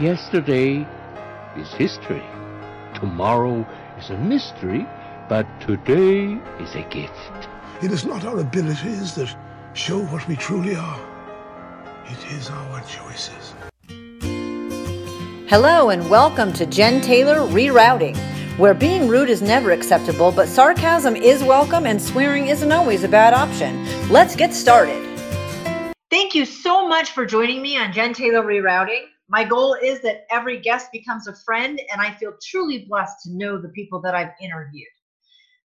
Yesterday is history. Tomorrow is a mystery, but today is a gift. It is not our abilities that show what we truly are. It is our choices. Hello and welcome to Jen Taylor Rerouting, where being rude is never acceptable, but sarcasm is welcome and swearing isn't always a bad option. Let's get started. Thank you so much for joining me on Jen Taylor Rerouting. My goal is that every guest becomes a friend, and I feel truly blessed to know the people that I've interviewed.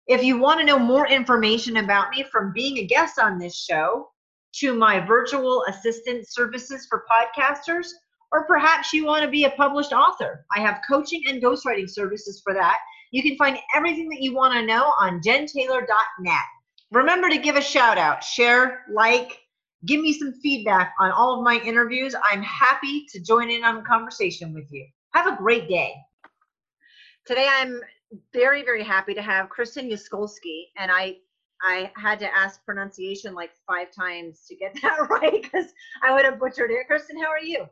If you want to know more information about me from being a guest on this show to my virtual assistant services for podcasters, or perhaps you want to be a published author, I have coaching and ghostwriting services for that. You can find everything that you want to know on jentaylor.net. Remember to give a shout out, share, like, Give me some feedback on all of my interviews. I'm happy to join in on a conversation with you. Have a great day. Today I'm very, very happy to have Kristen Yaskolski, and I I had to ask pronunciation like five times to get that right because I would have butchered it. Kristen, how are you?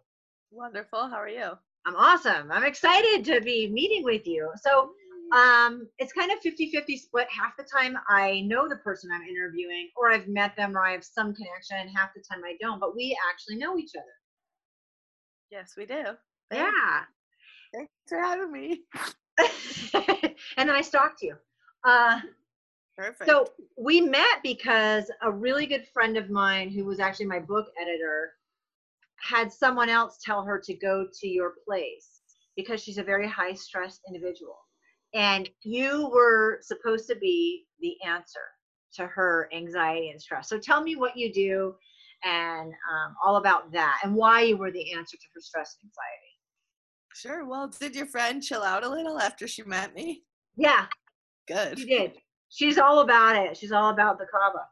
Wonderful. How are you? I'm awesome. I'm excited to be meeting with you. So um, it's kind of 50 50 split. Half the time I know the person I'm interviewing, or I've met them, or I have some connection, and half the time I don't, but we actually know each other. Yes, we do. Yeah. Thanks for having me. and then I stalked you. Uh, Perfect. So we met because a really good friend of mine, who was actually my book editor, had someone else tell her to go to your place because she's a very high stress individual and you were supposed to be the answer to her anxiety and stress. So tell me what you do and um, all about that and why you were the answer to her stress and anxiety. Sure. Well, did your friend chill out a little after she met me? Yeah. Good. She did. She's all about it. She's all about the kava.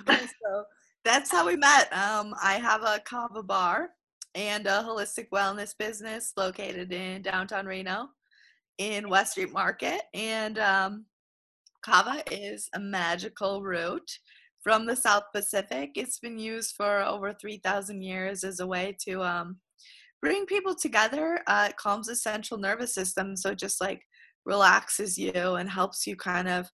Okay, so that's how we met. Um, I have a kava bar and a holistic wellness business located in downtown Reno in West Street Market. And um, kava is a magical root from the South Pacific. It's been used for over 3,000 years as a way to um, bring people together. Uh, it calms the central nervous system, so just like relaxes you and helps you kind of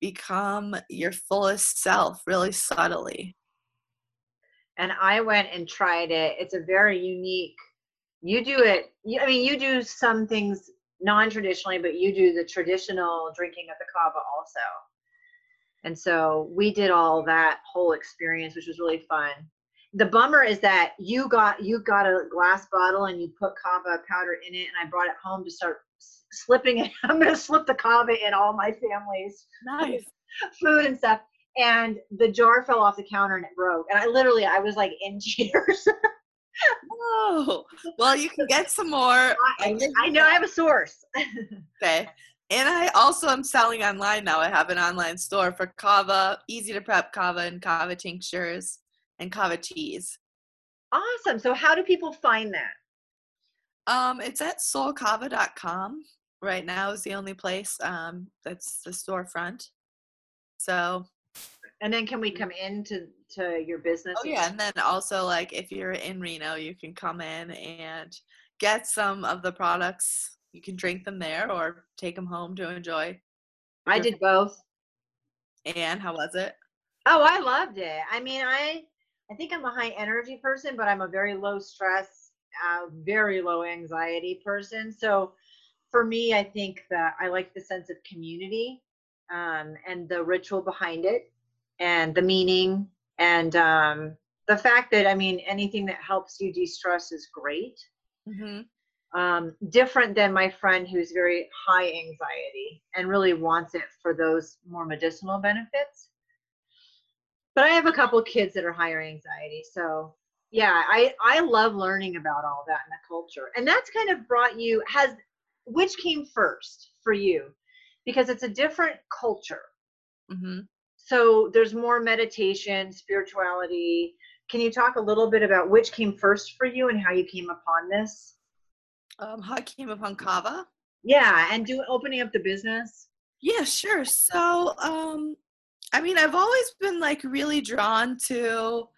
become your fullest self really subtly. And I went and tried it. It's a very unique. You do it. I mean, you do some things non-traditionally, but you do the traditional drinking of the kava also. And so we did all that whole experience, which was really fun. The bummer is that you got you got a glass bottle and you put kava powder in it, and I brought it home to start slipping it. I'm gonna slip the kava in all my family's nice food and stuff. And the jar fell off the counter and it broke. And I literally I was like in tears. Oh, well, you can get some more. I, I know I have a source. okay. And I also am selling online now. I have an online store for kava, easy to prep kava and kava tinctures and kava teas. Awesome. So how do people find that? Um, it's at soulkava.com right now is the only place um, that's the storefront. So and then can we come into to your business? Oh yeah, and then also like if you're in Reno, you can come in and get some of the products. You can drink them there or take them home to enjoy. I did both. And how was it? Oh, I loved it. I mean, I I think I'm a high energy person, but I'm a very low stress, uh, very low anxiety person. So for me, I think that I like the sense of community um, and the ritual behind it and the meaning and um, the fact that I mean anything that helps you de-stress is great. Mm-hmm. Um, different than my friend who's very high anxiety and really wants it for those more medicinal benefits. But I have a couple kids that are higher anxiety, so yeah, I I love learning about all that in the culture, and that's kind of brought you has which came first for you because it's a different culture. Mm-hmm so there's more meditation, spirituality. Can you talk a little bit about which came first for you and how you came upon this? Um, how I came upon Kava? Yeah, and do opening up the business. Yeah, sure. So, um, I mean, I've always been like really drawn to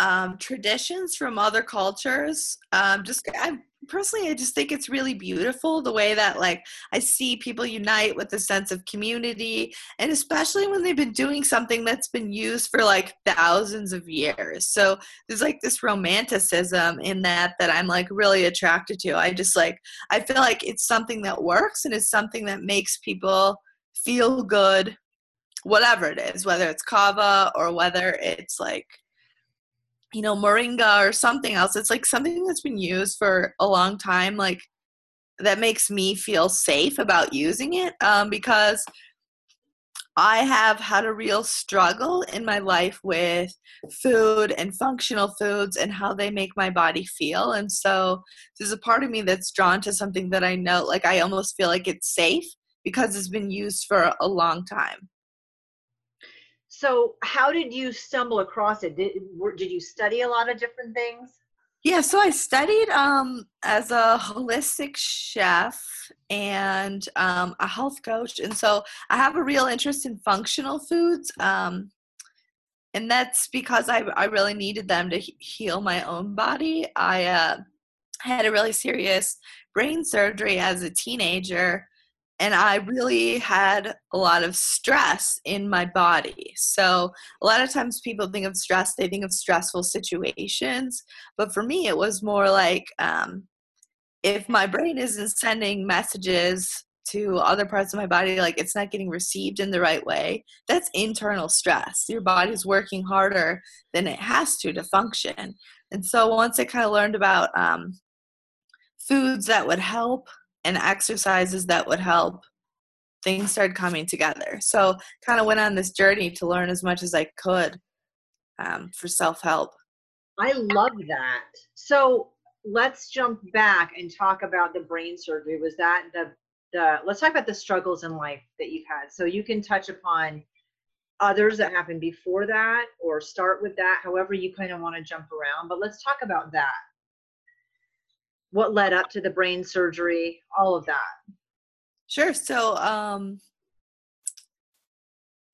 um, traditions from other cultures. Um, just I'm personally i just think it's really beautiful the way that like i see people unite with a sense of community and especially when they've been doing something that's been used for like thousands of years. So there's like this romanticism in that that i'm like really attracted to. I just like i feel like it's something that works and it's something that makes people feel good whatever it is whether it's kava or whether it's like you know moringa or something else. It's like something that's been used for a long time like that makes me feel safe about using it um, because i have had a real struggle in my life with food and functional foods and how they make my body feel and so there's a part of me that's drawn to something that i know like i almost feel like it's safe because it's been used for a long time so, how did you stumble across it? Did, did you study a lot of different things? Yeah, so I studied um, as a holistic chef and um, a health coach. And so I have a real interest in functional foods. Um, and that's because I, I really needed them to heal my own body. I uh, had a really serious brain surgery as a teenager and I really had a lot of stress in my body. So, a lot of times people think of stress, they think of stressful situations. But for me, it was more like um, if my brain isn't sending messages to other parts of my body, like it's not getting received in the right way, that's internal stress. Your body's working harder than it has to to function. And so, once I kind of learned about um, foods that would help and exercises that would help things started coming together. So kind of went on this journey to learn as much as i could um, for self-help. I love that. So let's jump back and talk about the brain surgery. Was that the the let's talk about the struggles in life that you've had. So you can touch upon others that happened before that or start with that however you kind of want to jump around but let's talk about that what led up to the brain surgery, all of that. Sure. So, um,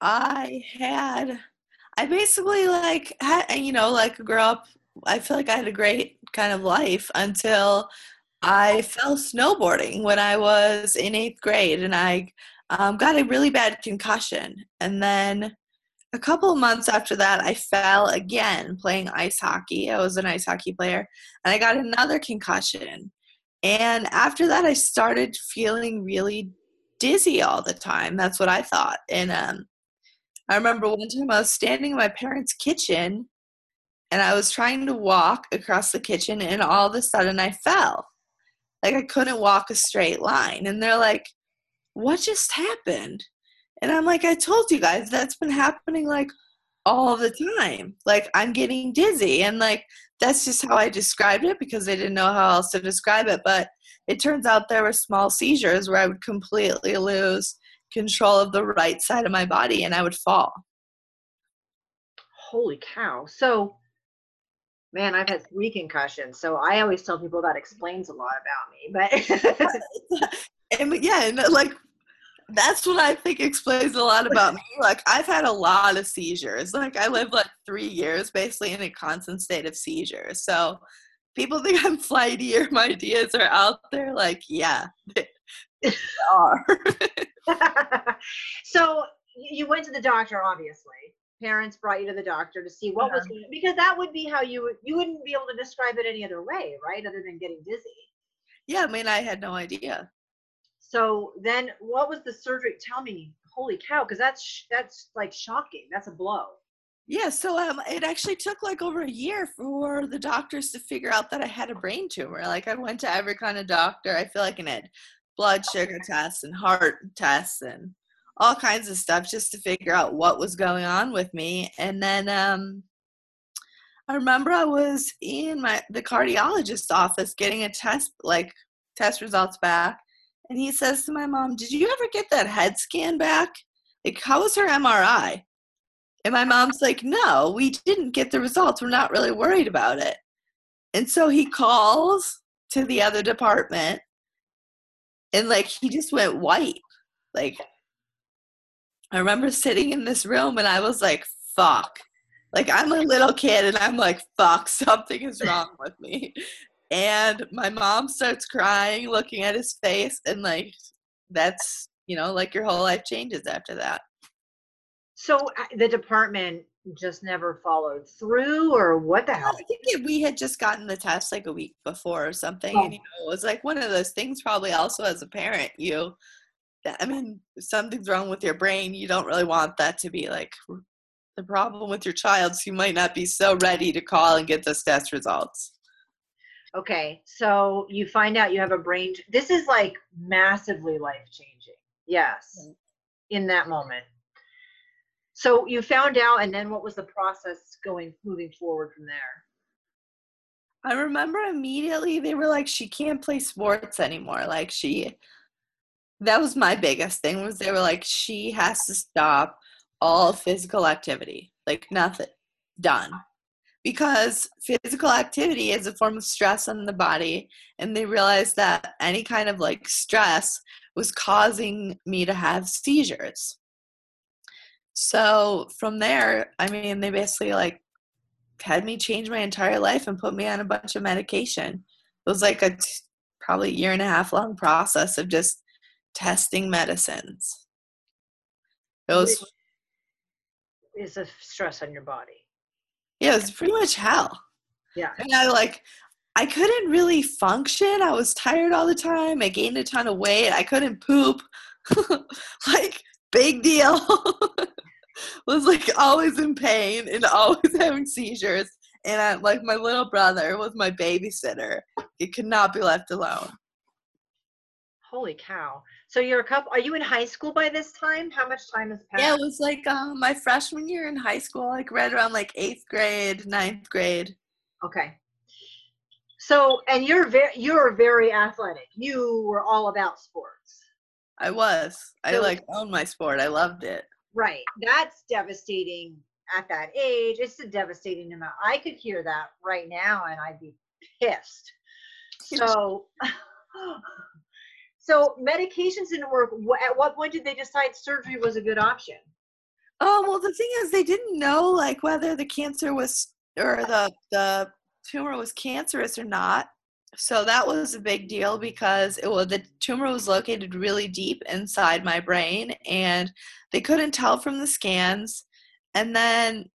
I had, I basically like had, you know, like grew up. I feel like I had a great kind of life until I fell snowboarding when I was in eighth grade, and I um, got a really bad concussion. And then a couple months after that, I fell again playing ice hockey. I was an ice hockey player, and I got another concussion. And after that, I started feeling really dizzy all the time. That's what I thought. And um, I remember one time I was standing in my parents' kitchen and I was trying to walk across the kitchen, and all of a sudden I fell. Like I couldn't walk a straight line. And they're like, What just happened? And I'm like, I told you guys that's been happening like all the time. Like I'm getting dizzy. And like that's just how I described it because I didn't know how else to describe it. But it turns out there were small seizures where I would completely lose control of the right side of my body and I would fall. Holy cow. So man, I've had three concussions. So I always tell people that explains a lot about me. But and yeah, and like that's what I think explains a lot about me. Like I've had a lot of seizures. Like I lived like three years basically in a constant state of seizures. So people think I'm flighty or my ideas are out there. Like, yeah, they are. so you went to the doctor, obviously. Parents brought you to the doctor to see what was uh-huh. going because that would be how you you wouldn't be able to describe it any other way, right? Other than getting dizzy. Yeah, I mean I had no idea. So then, what was the surgery? Tell me, holy cow, because that's that's like shocking. That's a blow. Yeah, so um, it actually took like over a year for the doctors to figure out that I had a brain tumor. Like I went to every kind of doctor. I feel like I had blood sugar tests and heart tests and all kinds of stuff just to figure out what was going on with me. And then um, I remember I was in my the cardiologist's office getting a test, like test results back, and he says to my mom, Did you ever get that head scan back? Like, how was her MRI? And my mom's like, No, we didn't get the results. We're not really worried about it. And so he calls to the other department and like he just went white. Like, I remember sitting in this room and I was like, Fuck. Like, I'm a little kid and I'm like, Fuck, something is wrong with me. And my mom starts crying, looking at his face, and like that's you know, like your whole life changes after that. So uh, the department just never followed through, or what the hell? I think it, we had just gotten the test like a week before or something, Oh. and you know, it was like one of those things. Probably also as a parent, you, I mean, something's wrong with your brain. You don't really want that to be like the problem with your child. So you might not be so ready to call and get those test results. Okay, so you find out you have a brain. This is like massively life changing. Yes, Right. in that moment. So you found out, and then what was the process going moving forward from there? I remember immediately they were like, she can't play sports anymore. Like she, that was my biggest thing was they were like, she has to stop all physical activity, like nothing done, because physical activity is a form of stress on the body, and they realized that any kind of like stress was causing me to have seizures. So from there, I mean, they basically like had me change my entire life and put me on a bunch of medication. It was like a t- probably year and a half long process of just testing medicines. It was is a stress on your body. Yeah, it was pretty much hell. Yeah. And I like I couldn't really function. I was tired all the time. I gained a ton of weight. I couldn't poop. like big deal. was like always in pain and always having seizures. And I, like my little brother was my babysitter. He could not be left alone. Holy cow! So you're a couple. Are you in high school by this time? How much time has passed? Yeah, it was like um, my freshman year in high school, like right around like eighth grade, ninth grade. Okay. So, and you're very you're very athletic. You were all about sports. I was. I So- like owned my sport. I loved it. Right. That's devastating at that age. It's a devastating amount. I could hear that right now and I'd be pissed. So so medications didn't work. At what point did they decide surgery was a good option? Oh well, the thing is, they didn't know like whether the cancer was or the the tumor was cancerous or not. So that was a big deal because it was the tumor was located really deep inside my brain, and they couldn't tell from the scans. And then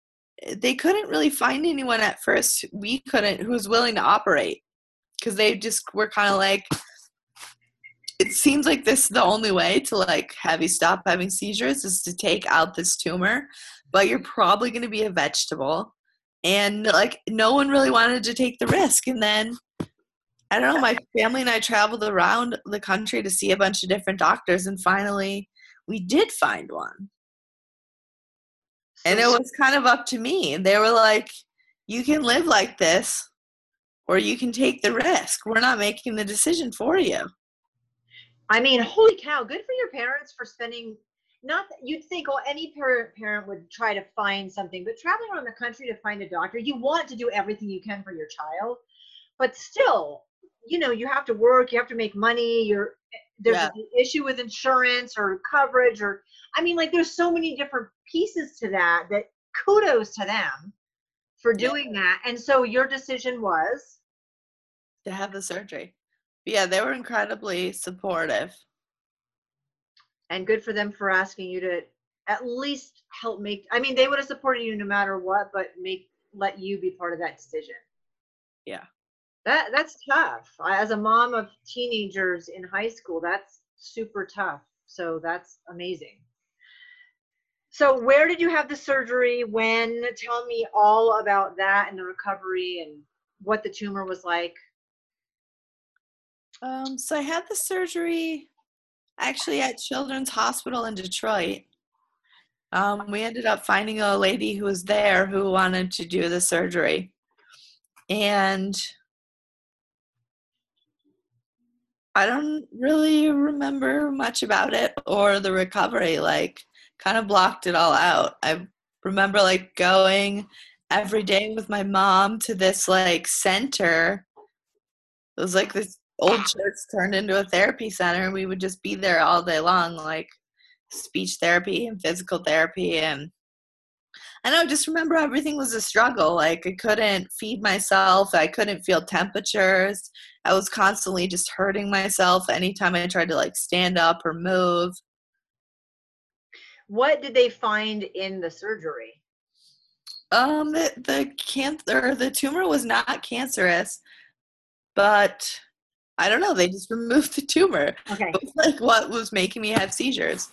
eh, they couldn't really find anyone at first. We couldn't who was willing to operate because they just were kind of like it seems like this is the only way to like have you stop having seizures is to take out this tumor but you're probably going to be a vegetable. And like no one really wanted to take the risk. And then i don't know my family and i traveled around the country to see a bunch of different doctors and finally we did find one. And it was kind of up to me. And they were like you can live like this or you can take the risk. We're not making the decision for you I mean, holy cow, good for your parents for spending not that you'd think oh any parent parent would try to find something, but traveling around the country to find a doctor, you want to do everything you can for your child, but still, you know, you have to work, you have to make money, you're there's Yeah. an issue with insurance or coverage or I mean like there's so many different pieces to that that kudos to them for Yeah. doing that. And so your decision was to have the surgery. Yeah, they were incredibly supportive. and good for them for asking you to at least help make i mean they would have supported you no matter what but make let you be part of that decision. Yeah. that that's tough. I, as a mom of teenagers in high school that's super tough. So that's amazing. So where did you have the surgery? When? Tell me all about that and the recovery and what the tumor was like Um, so I had the surgery actually at Children's Hospital in Detroit. Um, we ended up finding a lady who was there who wanted to do the surgery. And I don't really remember much about it or the recovery. Like, kind of blocked it all out. I remember like going every day with my mom to this like center. It was like this old church turned into a therapy center, and we would just be there all day long, like speech therapy and physical therapy. And I know, just remember everything was a struggle. Like I couldn't feed myself, I couldn't feel temperatures. I was constantly just hurting myself anytime I tried to like stand up or move. What did they find in the surgery? Um, the, the cancer, the tumor was not cancerous, but I don't know. They just removed the tumor. Okay. It was like what was making me have seizures.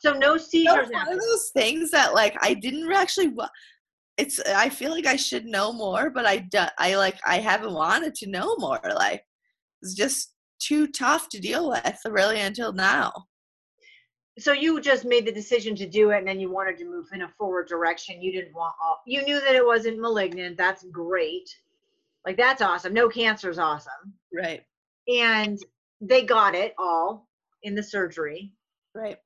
So no seizures. one of those things that like I didn't actually. It's I feel like I should know more, but I I like I haven't wanted to know more. Like it's just too tough to deal with really until now. so you just made the decision to do it and then you wanted to move in a forward direction you didn't want all you knew that it wasn't malignant that's great like that's awesome no cancer is awesome Right. And they got it all in the surgery Right.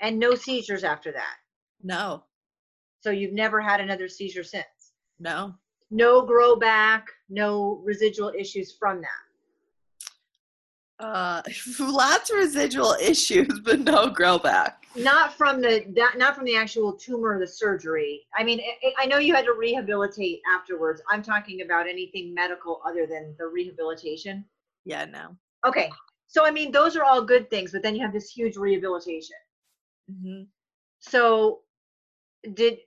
and no seizures after that No. so you've never had another seizure since No. no grow back no residual issues from that Uh, lots of residual issues, but no grow back. not from the that, not from the actual tumor or the surgery i mean I, I know you had to rehabilitate afterwards i'm talking about anything medical other than the rehabilitation Yeah. No. okay so i mean those are all good things but then you have this huge rehabilitation hmm so did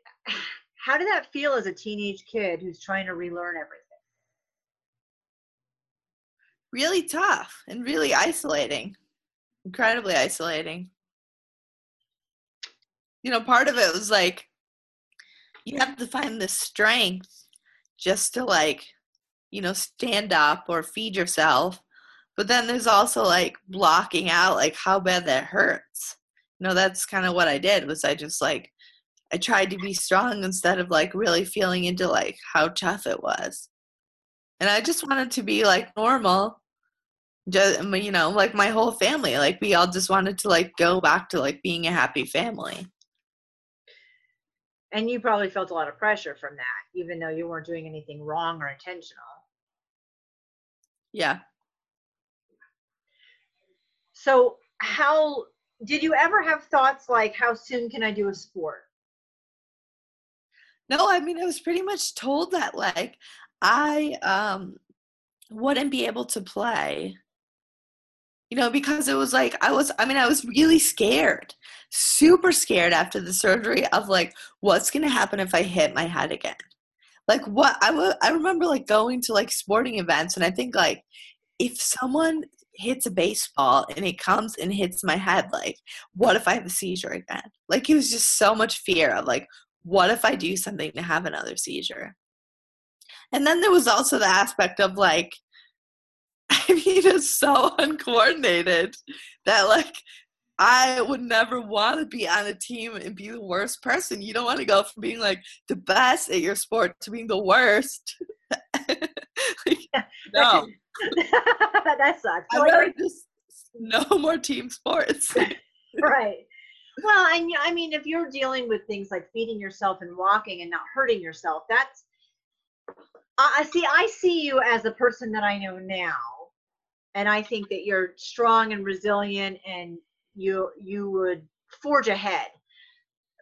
how did that feel as a teenage kid who's trying to relearn everything Really tough and really isolating. Incredibly isolating. You know, part of it was like you have to find the strength just to like, you know, stand up or feed yourself. But then there's also like blocking out like how bad that hurts. You know, that's kind of what I did was I just like I tried to be strong instead of like really feeling into like how tough it was. And I just wanted to be like normal. Just you know, like my whole family. Like we all just wanted to like go back to like being a happy family. and you probably felt a lot of pressure from that even though you weren't doing anything wrong or intentional Yeah. So, how did you ever have thoughts like, how soon can I do a sport? No, I mean I was pretty much told that like I um wouldn't be able to play. You know, because it was like I was I mean I was really scared. Super scared after the surgery of like what's going to happen if I hit my head again. Like what I wa- I remember like going to like sporting events and I think like if someone hits a baseball and it comes and hits my head like what if I have a seizure again? Like it was just so much fear of like what if I do something to have another seizure? And then there was also the aspect of like, I mean, it's so uncoordinated that like I would never want to be on a team and be the worst person. You don't want to go from being like the best at your sport to being the worst. like, no, that sucks. I'd So, rather just no more team sports. right. Well, and I mean, if you're dealing with things like feeding yourself and walking and not hurting yourself, that's. I I see. I see you as the person that I know now, and I think that you're strong and resilient, and you you would forge ahead.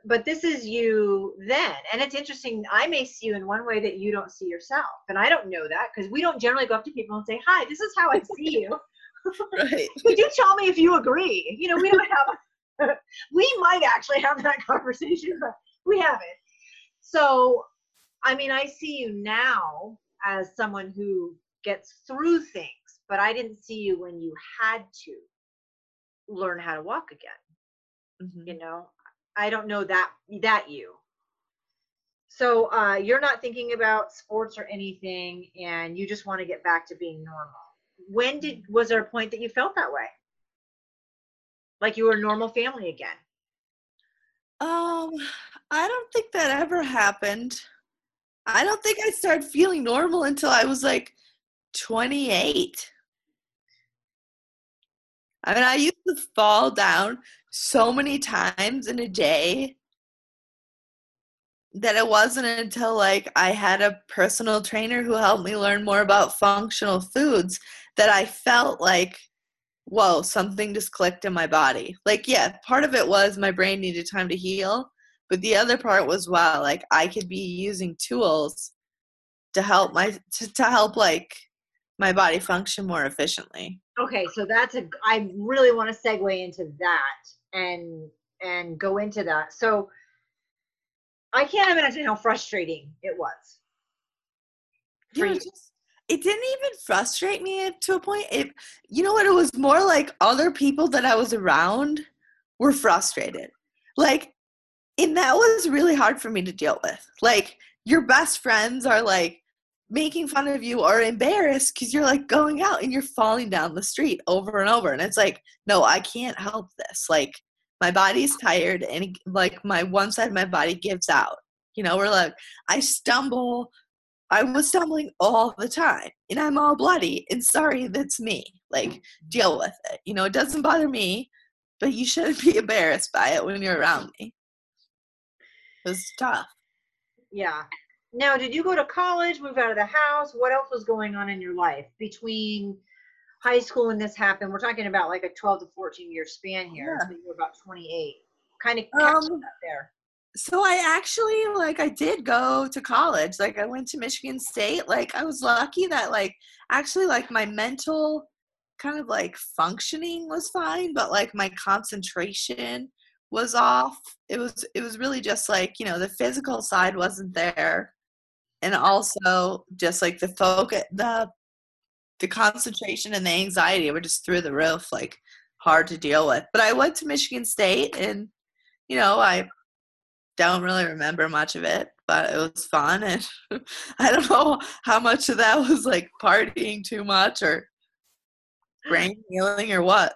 But this is you then, and it's interesting. I may see you in one way that you don't see yourself, and I don't know that because we don't generally go up to people and say, "Hi, this is how I see you." right. Could you tell me if you agree? You know, we don't have. we might actually have that conversation, but we haven't. So, I mean, I see you now as someone who gets through things, but I didn't see you when you had to learn how to walk again. Mhm. You know, I don't know that that you. So uh, you're not thinking about sports or anything, and you just want to get back to being normal. When did was there a point that you felt that way? Like you were a normal family again? Um, I don't think that ever happened. I don't think I started feeling normal until I was like 28. I mean, I used to fall down so many times in a day that it wasn't until like I had a personal trainer who helped me learn more about functional foods that I felt like whoa, something just clicked in my body. Like, yeah, part of it was my brain needed time to heal, but the other part was wow like i could be using tools to help my to, to help like my body function more efficiently Okay, so that's a. I really want to segue into that and and go into that. So I can't imagine how frustrating it was. you for just, it didn't even frustrate me to a point. It you know what? It was more like other people that i was around were frustrated. Like and that was really hard for me to deal with. Like your best friends are like making fun of you or embarrassed because you're like going out and you're falling down the street over and over. And it's like no i can't help this. Like my body's tired and like my one side of my body gives out you know we're like i stumble i was stumbling all the time and i'm all bloody and sorry that's me like deal with it you know it doesn't bother me but you shouldn't be embarrassed by it when you're around me it was tough Yeah. Now, did you go to college, move out of the house? What else was going on in your life between high school and this happened? We're talking about like a 12 to 14 year span here. Yeah. So you were about 28. Kind of Um, um, there. so I actually like I did go to college. Like I went to Michigan State. Like I was lucky that like actually like my mental kind of like functioning was fine, but like my concentration was off. It was it was really just like, you know, the physical side wasn't there. And also just like the focus the the concentration and the anxiety were just through the roof, like hard to deal with. But I went to Michigan State and you know, I don't really remember much of it, but it was fun. And I don't know how much of that was like partying too much or brain healing or what.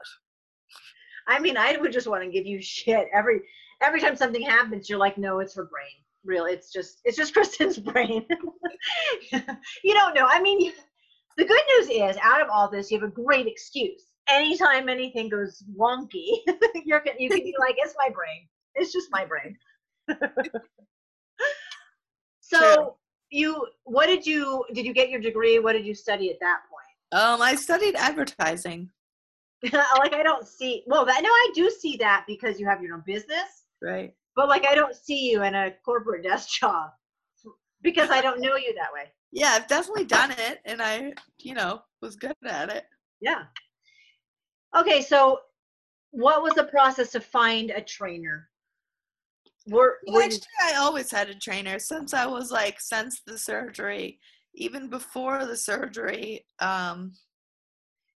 I mean, I would just want to give you shit every every time something happens. You're like, no, it's her brain. Really, it's just it's just Kristen's brain. you don't know. I mean, the good news is, out of all this, you have a great excuse. Anytime anything goes wonky, you're you can be like, it's my brain. It's just my brain. so True. you, what did you did you get your degree? What did you study at that point? Um, I studied advertising, like I don't see. Well, that, no, I do see that because you have your own business. right? But like I don't see you in a corporate desk job because I don't know you that way. Yeah, I've definitely done it, and I, you know, was good at it. Yeah. Okay, so what was the process to find a trainer? Were, were actually, I always had a trainer since I was like since the surgery, even before the surgery. Um,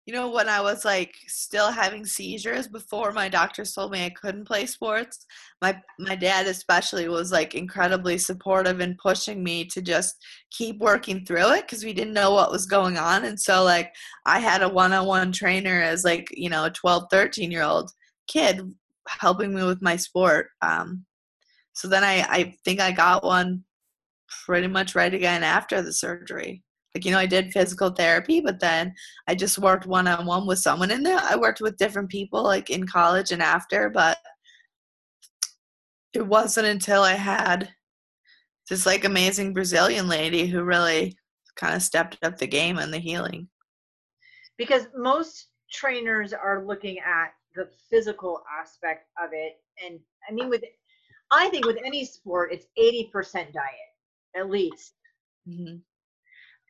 you know, when I was like still having seizures before my doctors told me I couldn't play sports, my my dad especially was like incredibly supportive and pushing me to just keep working through it because we didn't know what was going on. And so like I had a one-on-one trainer as like, you know, a 12, 13 year old kid helping me with my sport. Um, so then I, I think I got one pretty much right again after the surgery. Like, you know, I did physical therapy, but then I just worked one on one with someone. And then I worked with different people like in college and after, but it wasn't until I had this like amazing Brazilian lady who really kind of stepped up the game and the healing. because most trainers are looking at the physical aspect of it and I mean with I think with any sport it's 80% diet at least. hmm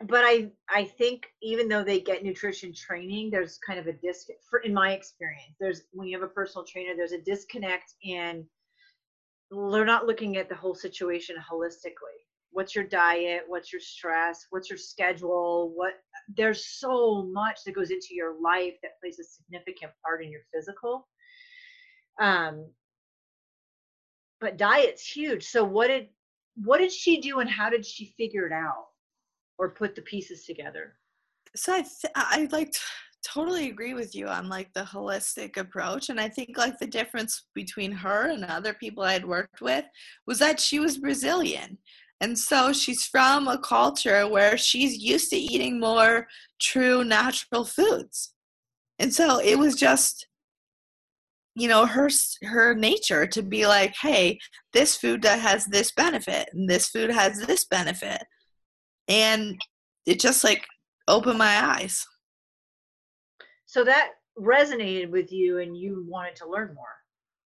But I I think even though they get nutrition training there's kind of a disc for in my experience there's when you have a personal trainer there's a disconnect in they're not looking at the whole situation holistically. What's your diet? What's your stress? What's your schedule? What there's so much that goes into your life that plays a significant part in your physical. Um but diet's huge. So what did what did she do and how did she figure it out or put the pieces together so I th- I like totally agree with you on like the holistic approach and I think like the difference between her and other people I had worked with was that she was Brazilian. And so she's from a culture where she's used to eating more true natural foods. And so it was just you know her her nature to be like hey this food that has this benefit and this food has this benefit and it just like opened my eyes. So that resonated with you and you wanted to learn more.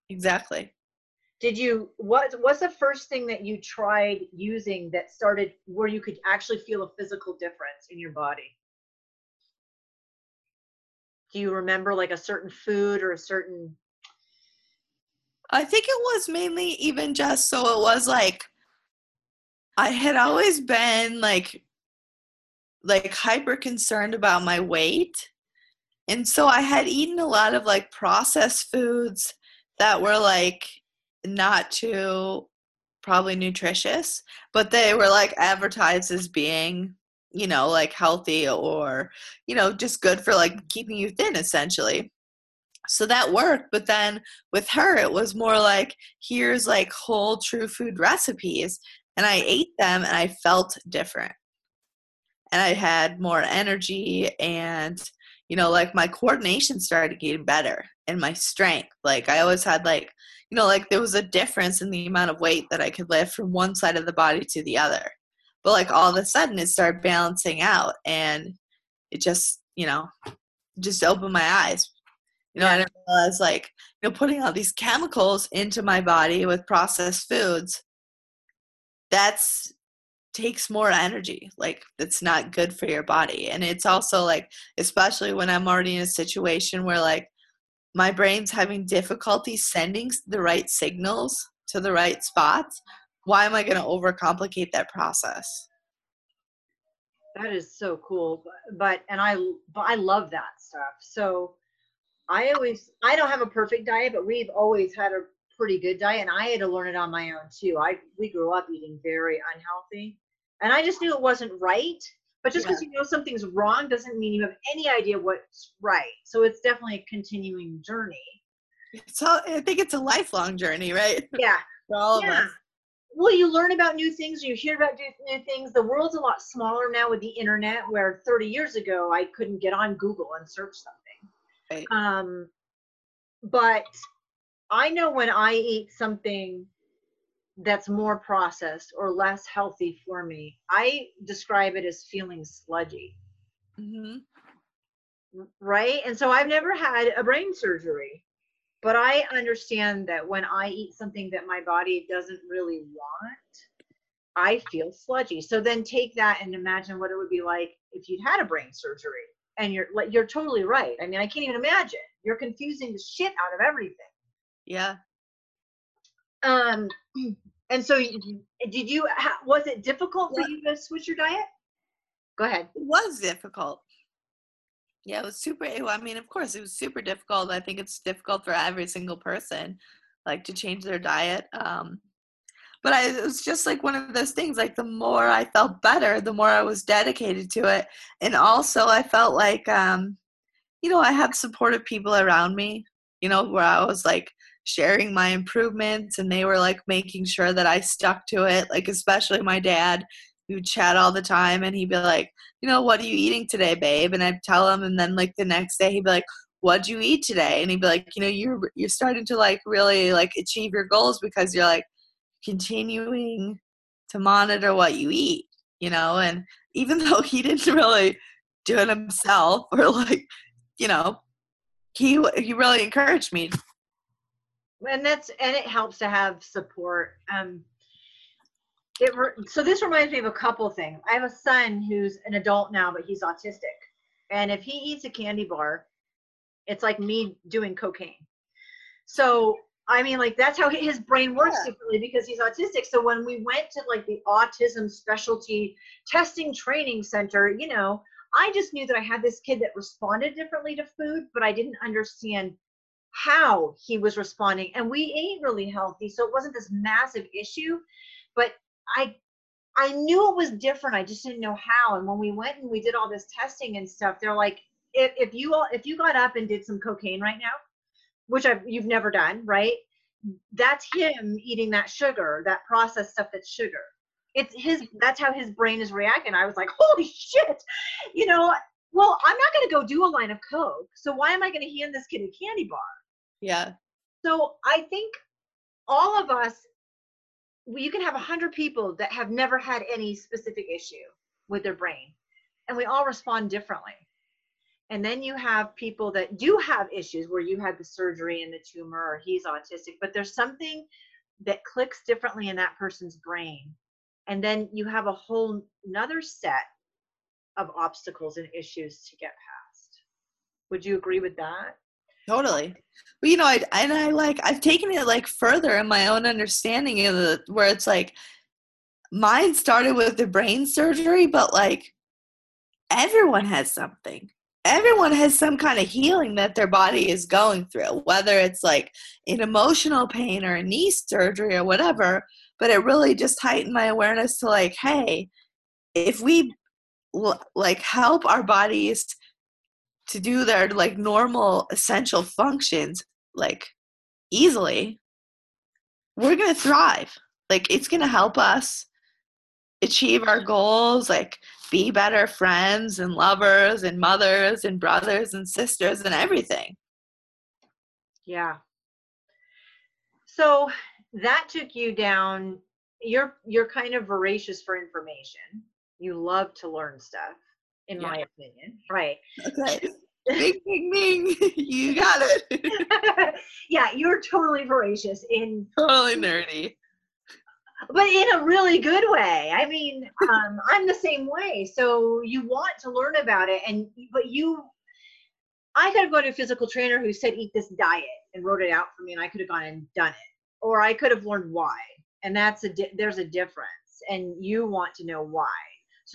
Exactly. did you what what's the first thing that you tried using that started where you could actually feel a physical difference in your body? Do you remember like a certain food or a certain I think it was mainly even just so it was like I had always been like like hyper concerned about my weight. And so I had eaten a lot of like processed foods that were like not too probably nutritious, but they were like advertised as being, you know, like healthy or, you know, just good for like keeping you thin essentially so that worked but then with her it was more like here's like whole true food recipes and i ate them and i felt different. And i had more energy and you know like my coordination started getting better and my strength. Like i always had like you know like there was a difference in the amount of weight that i could lift from one side of the body to the other. But like all of a sudden it started balancing out and it just you know just opened my eyes. You know. I didn't realize like, you know, putting all these chemicals into my body with processed foods, that's takes more energy. Like that's not good for your body. And it's also like, especially when I'm already in a situation where like my brain's having difficulty sending the right signals to the right spots, why am I going to overcomplicate that process? That is so cool. But, and I, but I love that stuff. So, I always I don't have a perfect diet, but we've always had a pretty good diet, and I had to learn it on my own too. I we grew up eating very unhealthy, and I just knew it wasn't right. But just because yeah. you know something's wrong doesn't mean you have any idea what's right. So it's definitely a continuing journey. So I think it's a lifelong journey, right? Yeah. For all yeah. of us. Well, you learn about new things, you hear about new things. The world's a lot smaller now with the internet, where 30 years ago I couldn't get on Google and search something. Right. Um, but I know when I eat something that's more processed or less healthy for me, I describe it as feeling sludgy. Mm-hmm. Right? And so I've never had a brain surgery, but I understand that when I eat something that my body doesn't really want, I feel sludgy. So then take that and imagine what it would be like if you'd had a brain surgery and you're like you're totally right i mean i can't even imagine you're confusing the shit out of everything yeah. Um and so did you was it difficult for you to switch your diet? Go ahead. It was difficult. Yeah it was super i mean of course it was super difficult. I think it's difficult for every single person like to change their diet um but I, it was just like one of those things like the more i felt better the more i was dedicated to it and also i felt like um you know i had supportive people around me you know where i was like sharing my improvements and they were like making sure that i stuck to it like especially my dad who chat all the time and he'd be like you know what are you eating today babe and i'd tell him and then like the next day he'd be like what'd you eat today and he'd be like you know you're you're starting to like really like achieve your goals because you're like continuing to monitor what you eat, you know, and even though he didn't really do it himself or like, you know, he he really encouraged me. And that's and it helps to have support. Um it so this reminds me of a couple things. I have a son who's an adult now, but he's autistic. And if he eats a candy bar, it's like me doing cocaine. So I mean, like that's how his brain works yeah. differently because he's autistic. So when we went to like the autism specialty testing training center, you know, I just knew that I had this kid that responded differently to food, but I didn't understand how he was responding. And we ate really healthy, so it wasn't this massive issue. But I I knew it was different. I just didn't know how. And when we went and we did all this testing and stuff, they're like, if, if you all if you got up and did some cocaine right now, which I've, you've never done, right? That's him eating that sugar, that processed stuff that's sugar. It's his, that's how his brain is reacting. I was like, holy shit, you know, well, I'm not to go do a line of Coke. So why am I to hand this kid a candy bar? Yeah. So I think all of us, you can have a hundred people that have never had any specific issue with their brain and we all respond differently. And then you have people that do have issues where you had the surgery and the tumor or he's autistic, but there's something that clicks differently in that person's brain and then you have a whole another set of obstacles and issues to get past would you agree with that Totally. But you know, I and I like I've taken it like further in my own understanding of the where it's like mine started with the brain surgery, but like everyone has something. Everyone has some kind of healing that their body is going through, whether it's like an emotional pain or a knee surgery or whatever. But it really just heightened my awareness to like, hey, if we like help our bodies to do their like normal essential functions like easily we're going to thrive. Like it's going to help us achieve our goals like be better friends and lovers and mothers and brothers and sisters and everything. Yeah. So that took you down you're you're kind of voracious for information. You love to learn stuff in yeah. my opinion. Right. Okay. Bing, bing, bing. You got it. yeah, you're totally voracious in totally nerdy. But in a really good way. I mean, um, I'm the same way. So you want to learn about it, and but you, I could have gone to a physical trainer who said eat this diet and wrote it out for me, and I could have gone and done it, or I could have learned why, and that's a di- there's a difference, and you want to know why.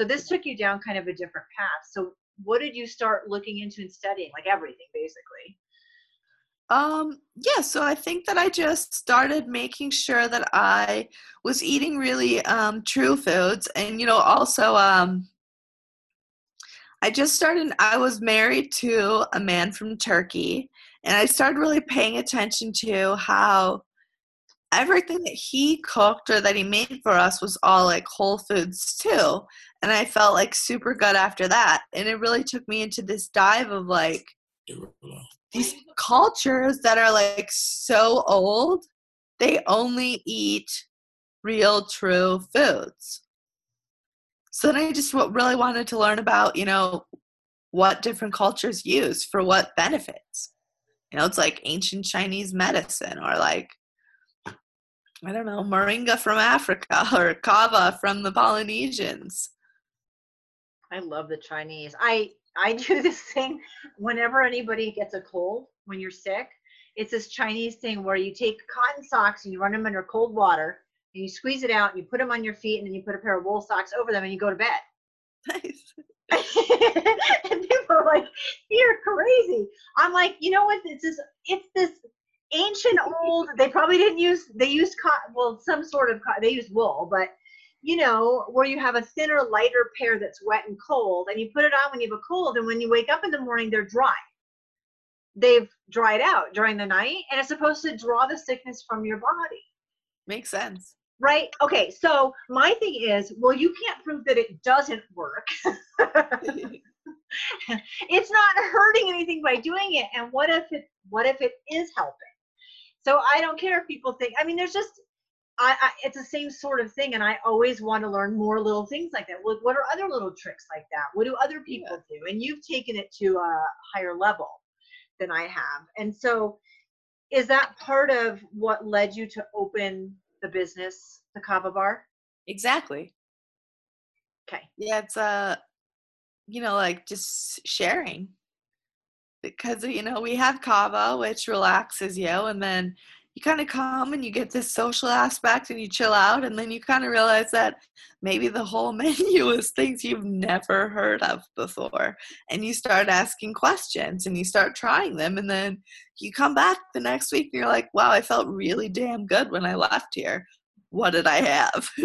So this took you down kind of a different path. So what did you start looking into and studying? Like everything, basically. Um, yeah, so I think that I just started making sure that I was eating really um, true foods. And, you know, also, um, I just started, I was married to a man from Turkey, and I started really paying attention to how everything that he cooked or that he made for us was all like whole foods too. And i felt like super good after that. And it really took me into this dive of like these cultures that are like so old they only eat real true foods. So then i just really wanted to learn about you know what different cultures use for what benefits. You know it's like ancient chinese medicine or like I don't know, moringa from Africa or kava from the Polynesians. I love the Chinese. I I do this thing whenever anybody gets a cold when you're sick. It's this Chinese thing where you take cotton socks and you run them under cold water and you squeeze it out and you put them on your feet and then you put a pair of wool socks over them and you go to bed. Nice. and people are like, "You're crazy." I'm like, you know what? It's this. It's this ancient old they probably didn't use they used cotton well some sort of cotton they used wool but you know where you have a thinner lighter pair that's wet and cold and you put it on when you have a cold and when you wake up in the morning they're dry. They've dried out during the night and it's supposed to draw the sickness from your body. Makes sense. Right? Okay so my thing is well you can't prove that it doesn't work. It's not hurting anything by doing it and what if it what if it is helping so I don't care if people think. I mean, there's just I, I, it's the same sort of thing, and I always want to learn more little things like that. What, what are other little tricks like that? What do other people yeah. do? And you've taken it to a higher level than I have. And so, is that part of what led you to open the business, the Kava Bar? Exactly. Okay. Yeah, it's uh, you know, like just sharing because you know we have kava which relaxes you and then you kind of come and you get this social aspect and you chill out and then you kind of realize that maybe the whole menu is things you've never heard of before and you start asking questions and you start trying them and then you come back the next week and you're like wow i felt really damn good when i left here. What did i have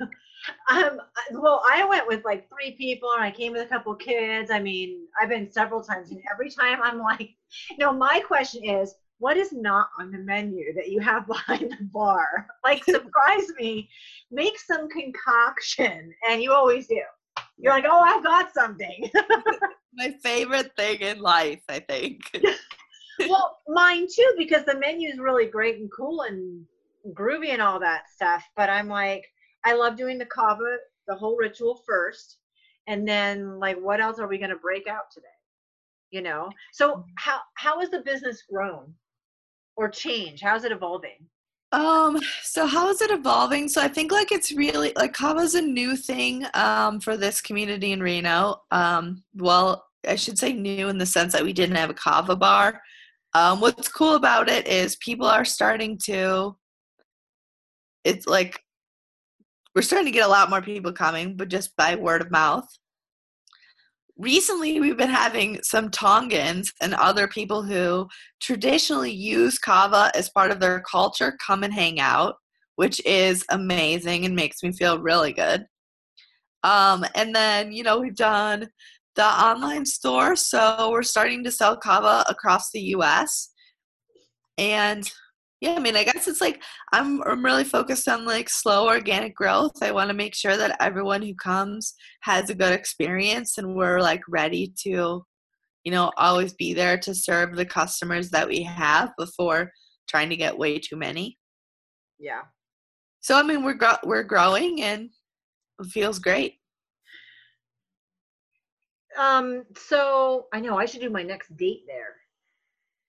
um, well, I went with like three people, and I came with a couple kids. I mean, I've been several times, and every time I'm like, no, my question is, what is not on the menu that you have behind the bar? Like, surprise me, make some concoction, and you always do. You're like, oh, I've got something. My favorite thing in life, I think. well, mine too, because the menu is really great and cool and groovy and all that stuff. But I'm like, I love doing the kava, the whole ritual first, and then like what else are we going to break out today? You know. So mm-hmm. how how has the business grown or changed? How's it evolving? Um, so how is it evolving? So I think like it's really like Kava's a new thing um for this community in Reno. Um, well, I should say new in the sense that we didn't have a Kava bar. Um, what's cool about it is people are starting to it's like we're starting to get a lot more people coming, but just by word of mouth. Recently, we've been having some Tongans and other people who traditionally use kava as part of their culture come and hang out, which is amazing and makes me feel really good. Um, and then, you know, we've done the online store, so we're starting to sell kava across the US. And yeah, I mean, I guess it's like I'm I'm really focused on like slow organic growth. I want to make sure that everyone who comes has a good experience and we're like ready to you know, always be there to serve the customers that we have before trying to get way too many. Yeah. So I mean, we're gro- we're growing and it feels great. Um so I know I should do my next date there.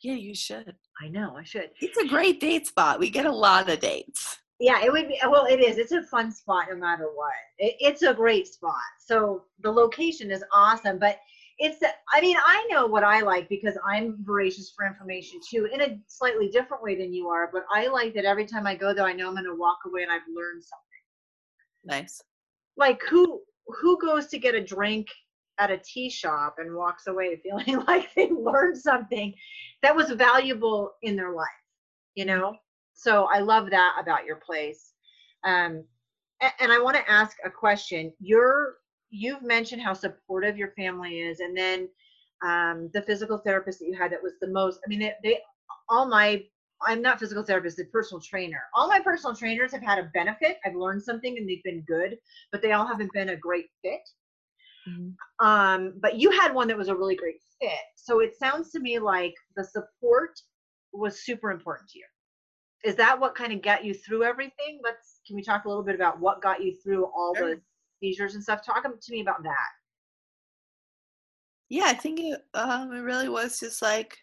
Yeah, you should. I know, I should. It's a great date spot. We get a lot of dates. Yeah, it would be. Well, it is. It's a fun spot no matter what. It, it's a great spot. So the location is awesome, but it's. I mean, I know what I like because I'm voracious for information too, in a slightly different way than you are. But I like that every time I go there, I know I'm going to walk away and I've learned something. Nice. Like who who goes to get a drink at a tea shop and walks away feeling like they learned something that was valuable in their life, you know? So I love that about your place. Um, and, and I want to ask a question. You're, you've mentioned how supportive your family is, and then um, the physical therapist that you had that was the most, I mean, they, they all my, I'm not physical therapist, the personal trainer. All my personal trainers have had a benefit. I've learned something and they've been good, but they all haven't been a great fit. Mm-hmm. Um, but you had one that was a really great fit. So it sounds to me like the support was super important to you. Is that what kind of got you through everything? Let's can we talk a little bit about what got you through all sure. the seizures and stuff? Talk to me about that. Yeah, I think it um it really was just like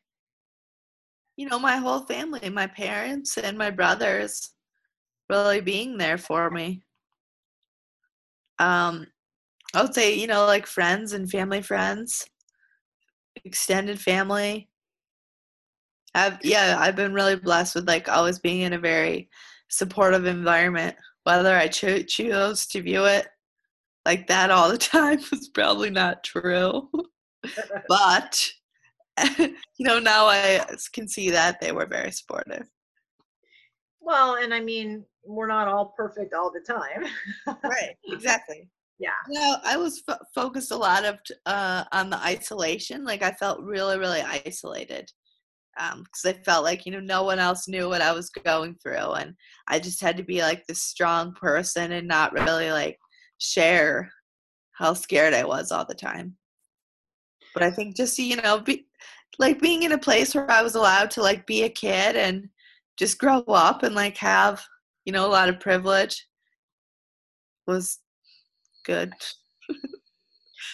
you know, my whole family, my parents and my brothers really being there for me. Um I would say, you know, like friends and family friends, extended family. I've yeah, I've been really blessed with like always being in a very supportive environment. Whether I cho- choose to view it like that all the time is probably not true. but you know, now I can see that they were very supportive. Well, and I mean, we're not all perfect all the time. right, exactly yeah. Yeah i was focused a lot of uh, on the isolation like i felt really really isolated because um, i felt like you know no one else knew what i was going through and i just had to be like this strong person and not really like share how scared i was all the time. But i think just you know be like being in a place where i was allowed to like be a kid and just grow up and like have you know a lot of privilege was good.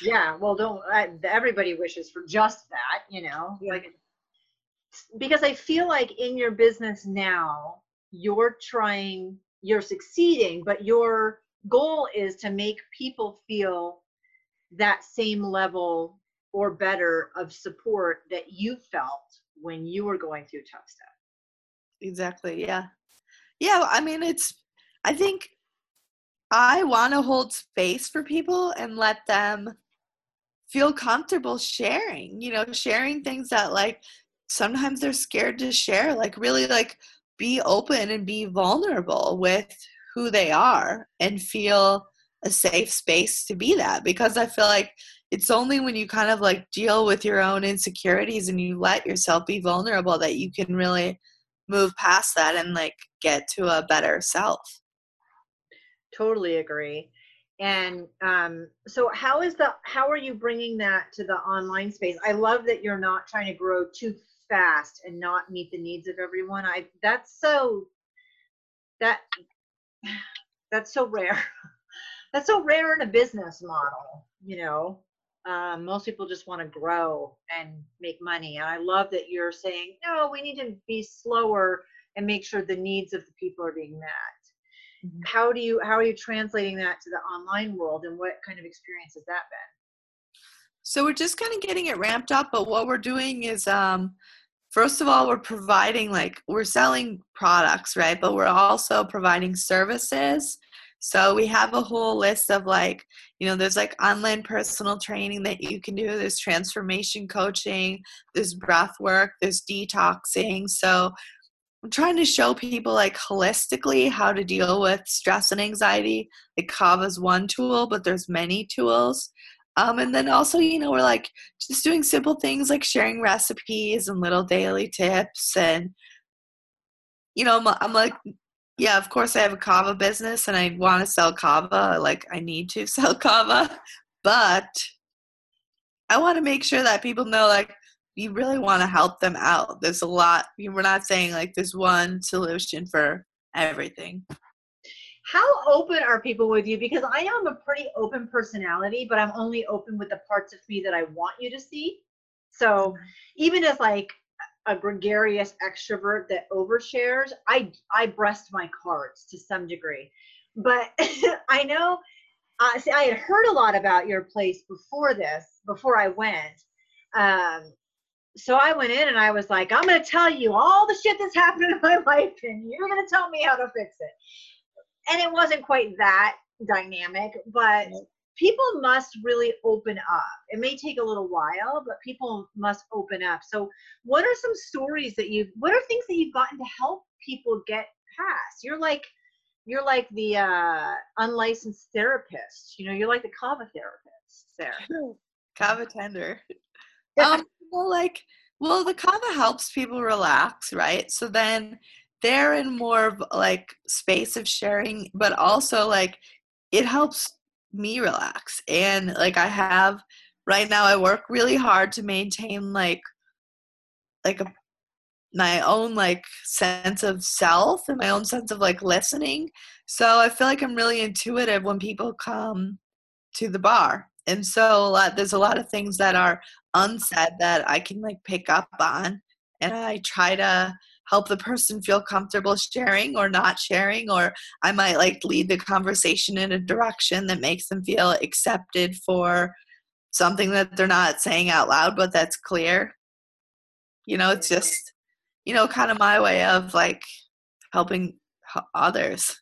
yeah, well, don't everybody wishes for just that, you know, yeah. like because I feel like in your business now, you're trying, you're succeeding, but your goal is to make people feel that same level or better of support that you felt when you were going through tough stuff. Exactly. Yeah. Yeah. I mean, it's, I think I want to hold space for people and let them feel comfortable sharing, you know, sharing things that like sometimes they're scared to share, like really like be open and be vulnerable with who they are and feel a safe space to be that because I feel like it's only when you kind of like deal with your own insecurities and you let yourself be vulnerable that you can really move past that and like get to a better self totally agree. And um, so how is the how are you bringing that to the online space? I love that you're not trying to grow too fast and not meet the needs of everyone. I that's so that that's so rare. That's so rare in a business model you know? Um, most people just want to grow and make money. And i love that you're saying no we need to be slower and make sure the needs of the people are being met. Mhm. How do you how are you translating that to the online world and what kind of experience has that been? So we're just kind of getting it ramped up, but what we're doing is um first of all we're providing like we're selling products, right? But we're also providing services. So we have a whole list of like, you know, there's like online personal training that you can do, there's transformation coaching, there's breath work, there's detoxing. So I'm trying to show people like holistically how to deal with stress and anxiety. Like Kava is one tool, but there's many tools. Um, and then also, you know, we're like just doing simple things like sharing recipes and little daily tips. And, you know, I'm, I'm like, yeah, of course I have a Kava business and I want to sell Kava. Like, I need to sell Kava. But I want to make sure that people know, like, you really want to help them out. There's a lot. We're not saying like there's one solution for everything. How open are people with you? Because I am a pretty open personality, but I'm only open with the parts of me that I want you to see. So even as like a gregarious extrovert that overshares, I I breast my cards to some degree. But I know uh, see, I had heard a lot about your place before this, before I went. Um, so I went in and I was like, I'm going to tell you all the shit that's happened in my life, and you're going to tell me how to fix it. And it wasn't quite that dynamic, but people must really open up. It may take a little while, but people must open up. So, what are some stories that you've, what are things that you've gotten to help people get past? You're like, you're like the uh, unlicensed therapist. You know, you're like the kava therapist there. Kava tender. um, well, like, well, the kava helps people relax, right? So then they're in more of like space of sharing, but also like it helps me relax. And like I have right now, I work really hard to maintain like like a my own like sense of self and my own sense of like listening. So I feel like I'm really intuitive when people come to the bar. And so a lot, there's a lot of things that are unsaid that I can like pick up on and I try to help the person feel comfortable sharing or not sharing or I might like lead the conversation in a direction that makes them feel accepted for something that they're not saying out loud but that's clear. You know, it's just you know kind of my way of like helping others.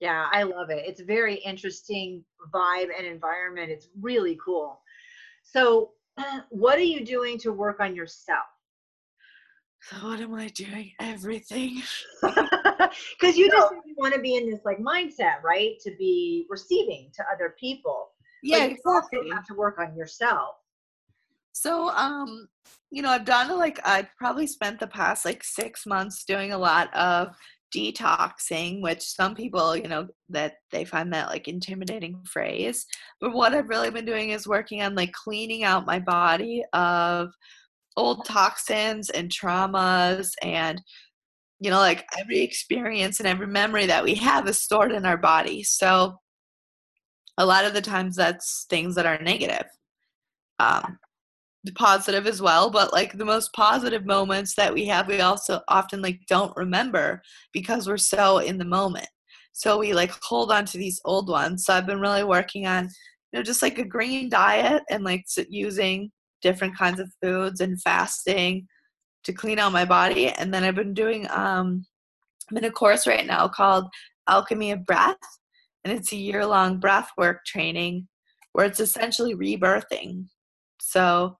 Yeah, I love it. It's very interesting vibe and environment. It's really cool. So, what are you doing to work on yourself? So what am I doing? Everything. Because you just you want to be in this like mindset, right? To be receiving to other people. Yeah, but exactly. You have to work on yourself. So, um, you know, I've done like I've probably spent the past like six months doing a lot of detoxing, which some people, you know, that they find that like intimidating phrase. But what I've really been doing is working on like cleaning out my body of old toxins and traumas and you know like every experience and every memory that we have is stored in our body so a lot of the times that's things that are negative um, positive as well but like the most positive moments that we have we also often like don't remember because we're so in the moment so we like hold on to these old ones so i've been really working on you know just like a green diet and like using different kinds of foods and fasting to clean out my body. And then I've been doing um I'm in a course right now called Alchemy of Breath. And it's a year long breath work training where it's essentially rebirthing. So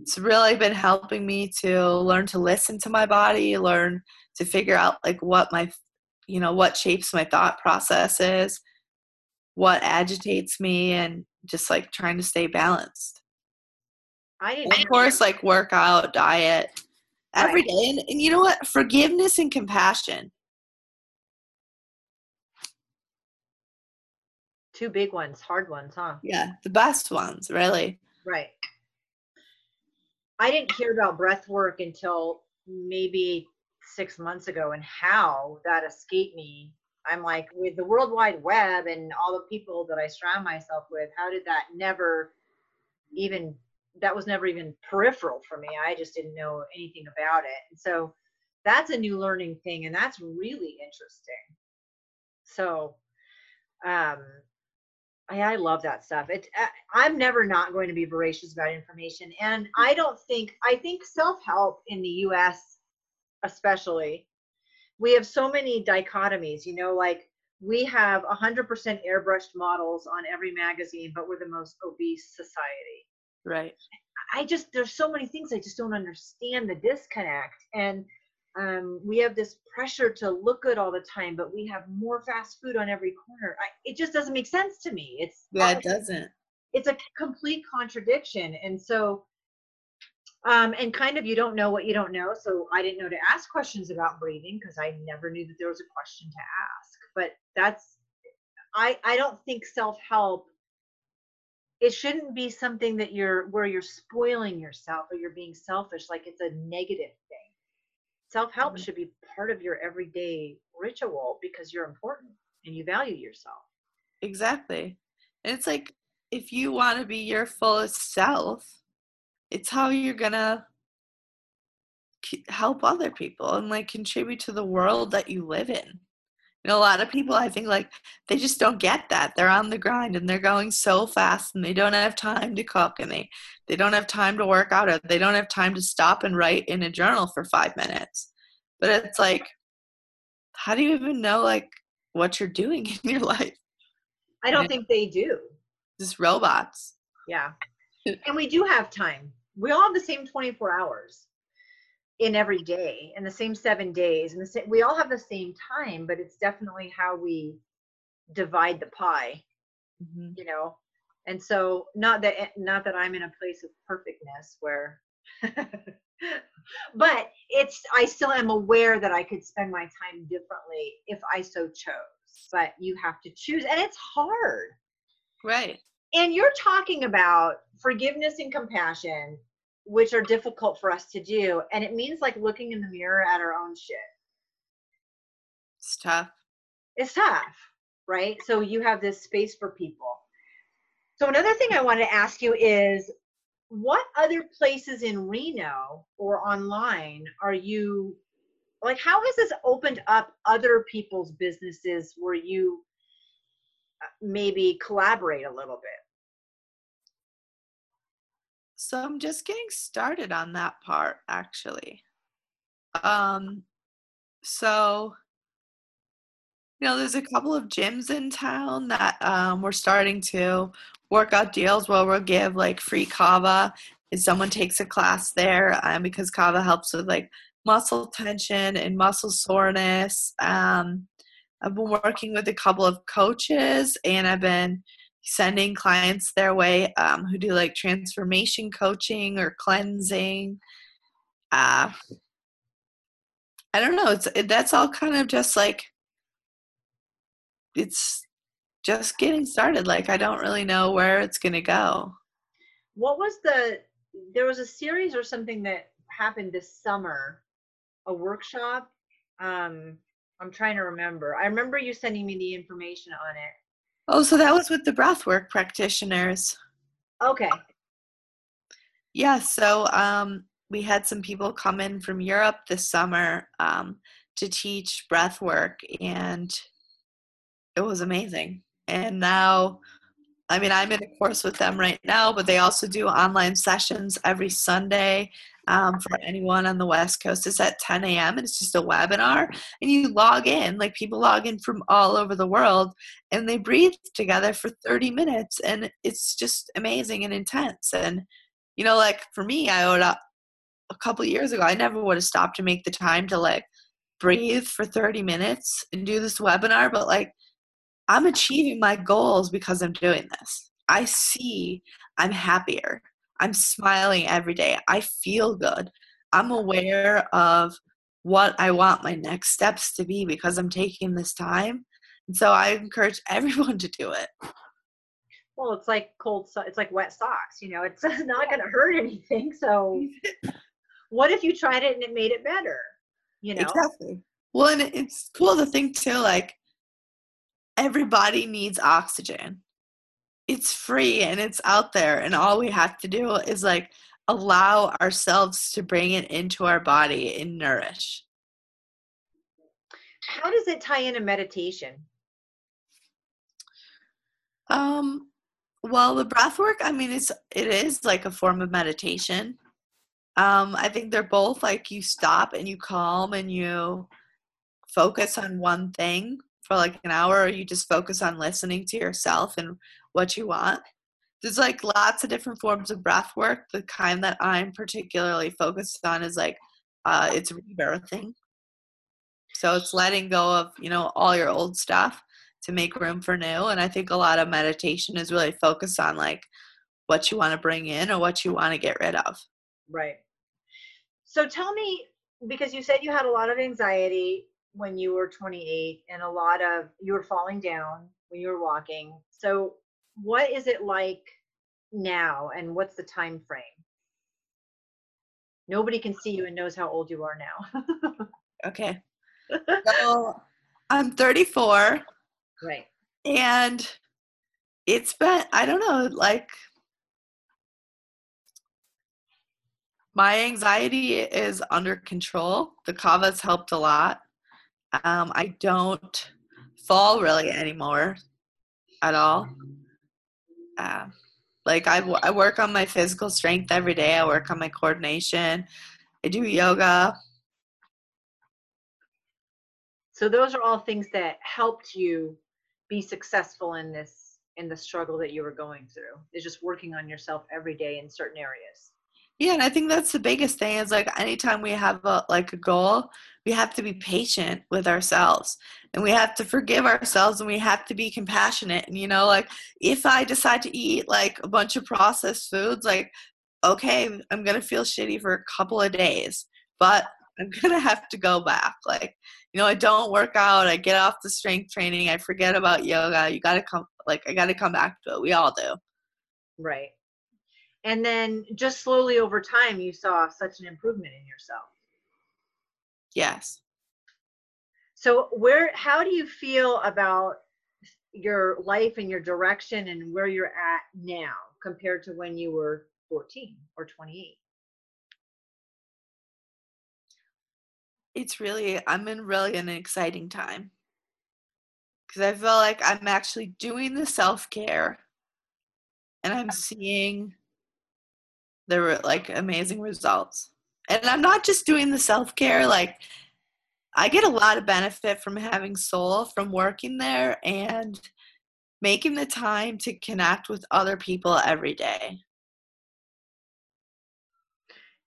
it's really been helping me to learn to listen to my body, learn to figure out like what my you know what shapes my thought process is, what agitates me and just like trying to stay balanced. I didn't. Of course, like workout, diet, every day, and, and you know what? Forgiveness and compassion. Two big ones, hard ones, huh? Yeah, the best ones, really. Right. I didn't hear about breath work until maybe six months ago, and how that escaped me. I'm like, with the World Wide Web and all the people that I surround myself with, how did that never even that was never even peripheral for me. I just didn't know anything about it. And so that's a new learning thing and that's really interesting so um I, I love that stuff. It's uh, i'm never not going to be voracious about information and i don't think i think self-help in the us especially we have so many dichotomies you know like we have 100% airbrushed models on every magazine but we're the most obese society. Right. I just there's so many things i just don't understand the disconnect and um, we have this pressure to look good all the time, but we have more fast food on every corner. I, it just doesn't make sense to me. It's yeah, it doesn't. It's a complete contradiction, and so, um, and kind of you don't know what you don't know. So I didn't know to ask questions about breathing because I never knew that there was a question to ask. But that's, I I don't think self help. It shouldn't be something that you're where you're spoiling yourself or you're being selfish, like it's a negative thing self-help mm-hmm. should be part of your everyday ritual because you're important and you value yourself. Exactly. And it's like if you want to be your fullest self it's how you're gonna help other people and like contribute to the world that you live in know, a lot of people I think like they just don't get that. They're on the grind and they're going so fast and they don't have time to cook and they they don't have time to work out or they don't have time to stop and write in a journal for 5 minutes. But it's like how do you even know like what you're doing in your life? I don't think they do. Just robots. Yeah. and we do have time. We all have the same 24 hours in every day in the same seven days and the same, we all have the same time but it's definitely how we divide the pie mm-hmm. you know? And so not that not that i'm in a place of perfectness where but it's i still am aware that i could spend my time differently if i so chose but you have to choose and it's hard. Right. And you're talking about forgiveness and compassion which are difficult for us to do. And it means like looking in the mirror at our own shit. It's tough. It's tough, right? So you have this space for people. So another thing I wanted to ask you is what other places in Reno or online are you like how has this opened up other people's businesses where you uh, maybe collaborate a little bit? So I'm just getting started on that part actually. Um so you know, there's a couple of gyms in town that um, we're starting to work out deals where we'll give like free kava if someone takes a class there um, because kava helps with like muscle tension and muscle soreness. Um, I've been working with a couple of coaches and I've been sending clients their way um, who do like transformation coaching or cleansing. Uh, I don't know. It's it, that's all kind of just like it's just getting started. Like I don't really know where it's gonna go. What was the? There was a series or something that happened this summer, a workshop. Um, I'm trying to remember. I remember you sending me the information on it Oh, so that was with the breathwork practitioners. Okay. Yeah, so um, we had some people come in from Europe this summer um, to teach breathwork, and it was amazing. And now, I mean, I'm in a course with them right now, but they also do online sessions every Sunday um, for anyone on the West Coast. It's at 10 a.m. and it's just a webinar. And you log in, like people log in from all over the world, and they breathe together for 30 minutes. And it's just amazing and intense. And, you know, like for me, I owed up a couple years ago, I never would have stopped to make the time to like breathe for 30 minutes and do this webinar. But like, I'm achieving my goals because I'm doing this. I see I'm happier. I'm smiling every day. I feel good. I'm aware of what I want my next steps to be because I'm taking this time. And so I encourage everyone to do it. Well, it's like cold, so- it's like wet socks. You know, it's not going to hurt anything. So, what if you tried it and it made it better? You know, exactly. Well, and it's cool to think too. Like everybody needs oxygen it's free and it's out there and all we have to do is like allow ourselves to bring it into our body and nourish how does it tie into meditation? Um, well, the breath work, I mean, it's it is like a form of meditation. Um, I think they're both like you stop and you calm and you focus on one thing for like an hour, or you just focus on listening to yourself and what you want. There's like lots of different forms of breath work. The kind that I'm particularly focused on is like uh, it's rebirthing. So it's letting go of you know all your old stuff to make room for new. And I think a lot of meditation is really focused on like what you want to bring in or what you want to get rid of. Right. So tell me, because you said you had a lot of anxiety when you were 28 and a lot of you were falling down when you were walking. So what is it like now and what's the time frame? Nobody can see you and knows how old you are now. okay. So I'm 34. Right. And it's been, I don't know, like my anxiety is under control. The kava's helped a lot. Um, I don't fall really anymore at all. Uh, like I, I work on my physical strength every day. I work on my coordination. I do yoga. So those are all things that helped you be successful in this in the struggle that you were going through. Is just working on yourself every day in certain areas. Yeah, and I think that's the biggest thing is like anytime we have a like a goal, we have to be patient with ourselves and we have to forgive ourselves and we have to be compassionate. And you know, like if I decide to eat like a bunch of processed foods, like okay, I'm gonna feel shitty for a couple of days, but I'm gonna have to go back. Like you know, I don't work out, I get off the strength training, I forget about yoga. You got to come, like, I got to come back to it. We all do. Right. And then just slowly over time, you saw such an improvement in yourself. Yes. So, where, how do you feel about your life and your direction and where you're at now compared to when you were 14 or 28? it's really I'm in really an exciting time because I feel like I'm actually doing the self care and I'm seeing the like amazing results. And I'm not just doing the self care like I get a lot of benefit from having soul from working there and making the time to connect with other people every day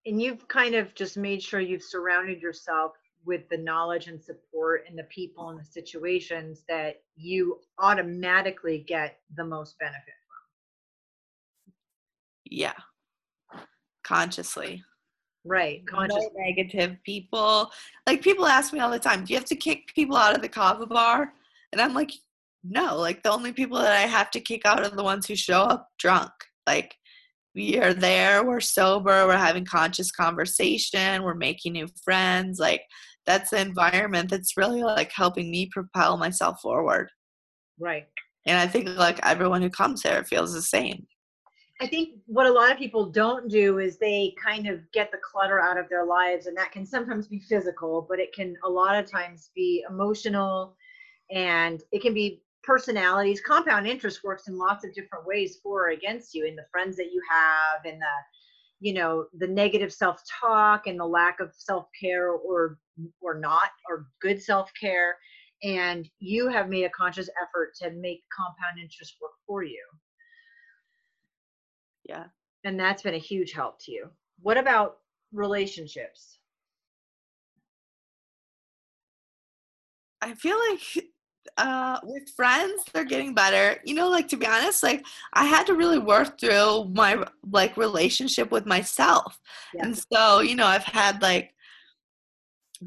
and you've kind of just made sure you've surrounded yourself with the knowledge and support and the people and the situations that you automatically get the most benefit from. Yeah. Consciously. Right. Consciously. No negative people. Like people ask me all the time, do you have to kick people out of the kava bar? And I'm like, no, like the only people that I have to kick out are the ones who show up drunk. Like we are there we're sober we're having conscious conversation we're making new friends like that's the environment that's really like helping me propel myself forward right and i think like everyone who comes there feels the same i think what a lot of people don't do is they kind of get the clutter out of their lives and that can sometimes be physical but it can a lot of times be emotional and it can be personalities. Compound interest works in lots of different ways for or against you in the friends that you have and the you know the negative self-talk and the lack of self-care or or not or good self-care and you have made a conscious effort to make compound interest work for you yeah. And that's been a huge help to you. What about relationships? I feel like uh with friends they're getting better. You know like to be honest like i had to really work through my like relationship with myself. Yeah. and so you know i've had like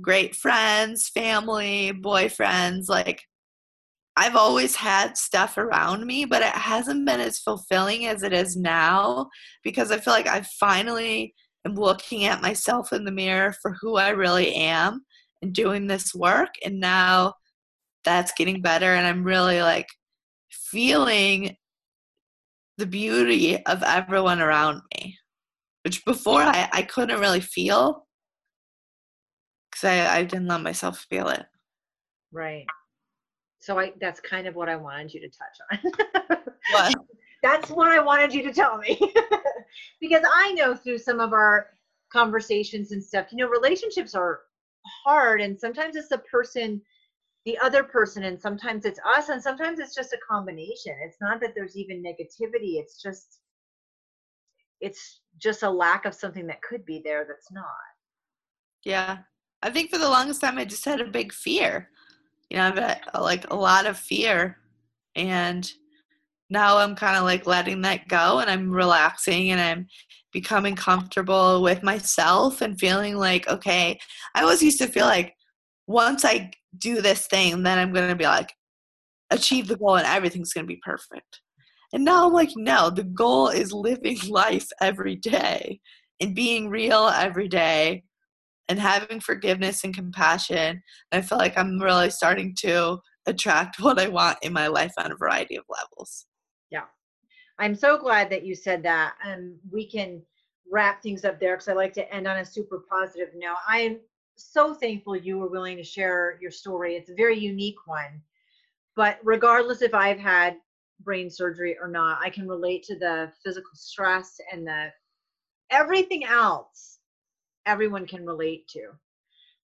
great friends family boyfriends like i've always had stuff around me but it hasn't been as fulfilling as it is now because i feel like i finally am looking at myself in the mirror for who i really am and doing this work and now that's getting better and i'm really like feeling the beauty of everyone around me which before i, I couldn't really feel because I, I didn't let myself feel it Right. So I that's kind of what I wanted you to touch on. What? that's what I wanted you to tell me. because I know through some of our conversations and stuff, you know, relationships are hard and sometimes it's the person the other person and sometimes it's us and sometimes it's just a combination. It's not that there's even negativity, it's just it's just a lack of something that could be there that's not. Yeah. I think for the longest time I just had a big fear. You know, I've had uh, like a lot of fear. And now I'm kind of like letting that go and I'm relaxing and I'm becoming comfortable with myself and feeling like, okay, I always used to feel like once I do this thing, then I'm going to be like, achieve the goal and everything's going to be perfect. And now I'm like, no, the goal is living life every day and being real every day and having forgiveness and compassion. And I feel like I'm really starting to attract what I want in my life on a variety of levels. Yeah. I'm so glad that you said that. And we can wrap things up there because I like to end on a super positive note. I'm so thankful you were willing to share your story. It's a very unique one. But regardless if I've had brain surgery or not, I can relate to the physical stress and the everything else everyone can relate to.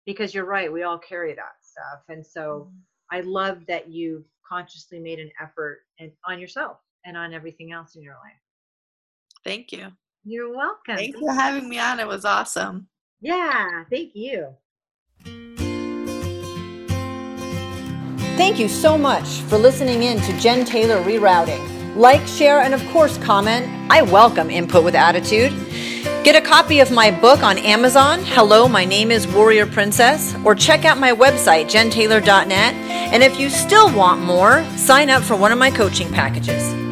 Because you're right, we all carry that stuff. And so mm. I love that you've consciously made an effort and on yourself and on everything else in your life. Thank you. You're welcome. Thanks for having me on. It was awesome. Yeah, thank you. Thank you so much for listening in to Jen Taylor Rerouting. Like, share, and of course, comment. I welcome input with attitude. Get a copy of my book on Amazon, Hello, My Name is Warrior Princess, or check out my website, jentaylor.net. And if you still want more, sign up for one of my coaching packages.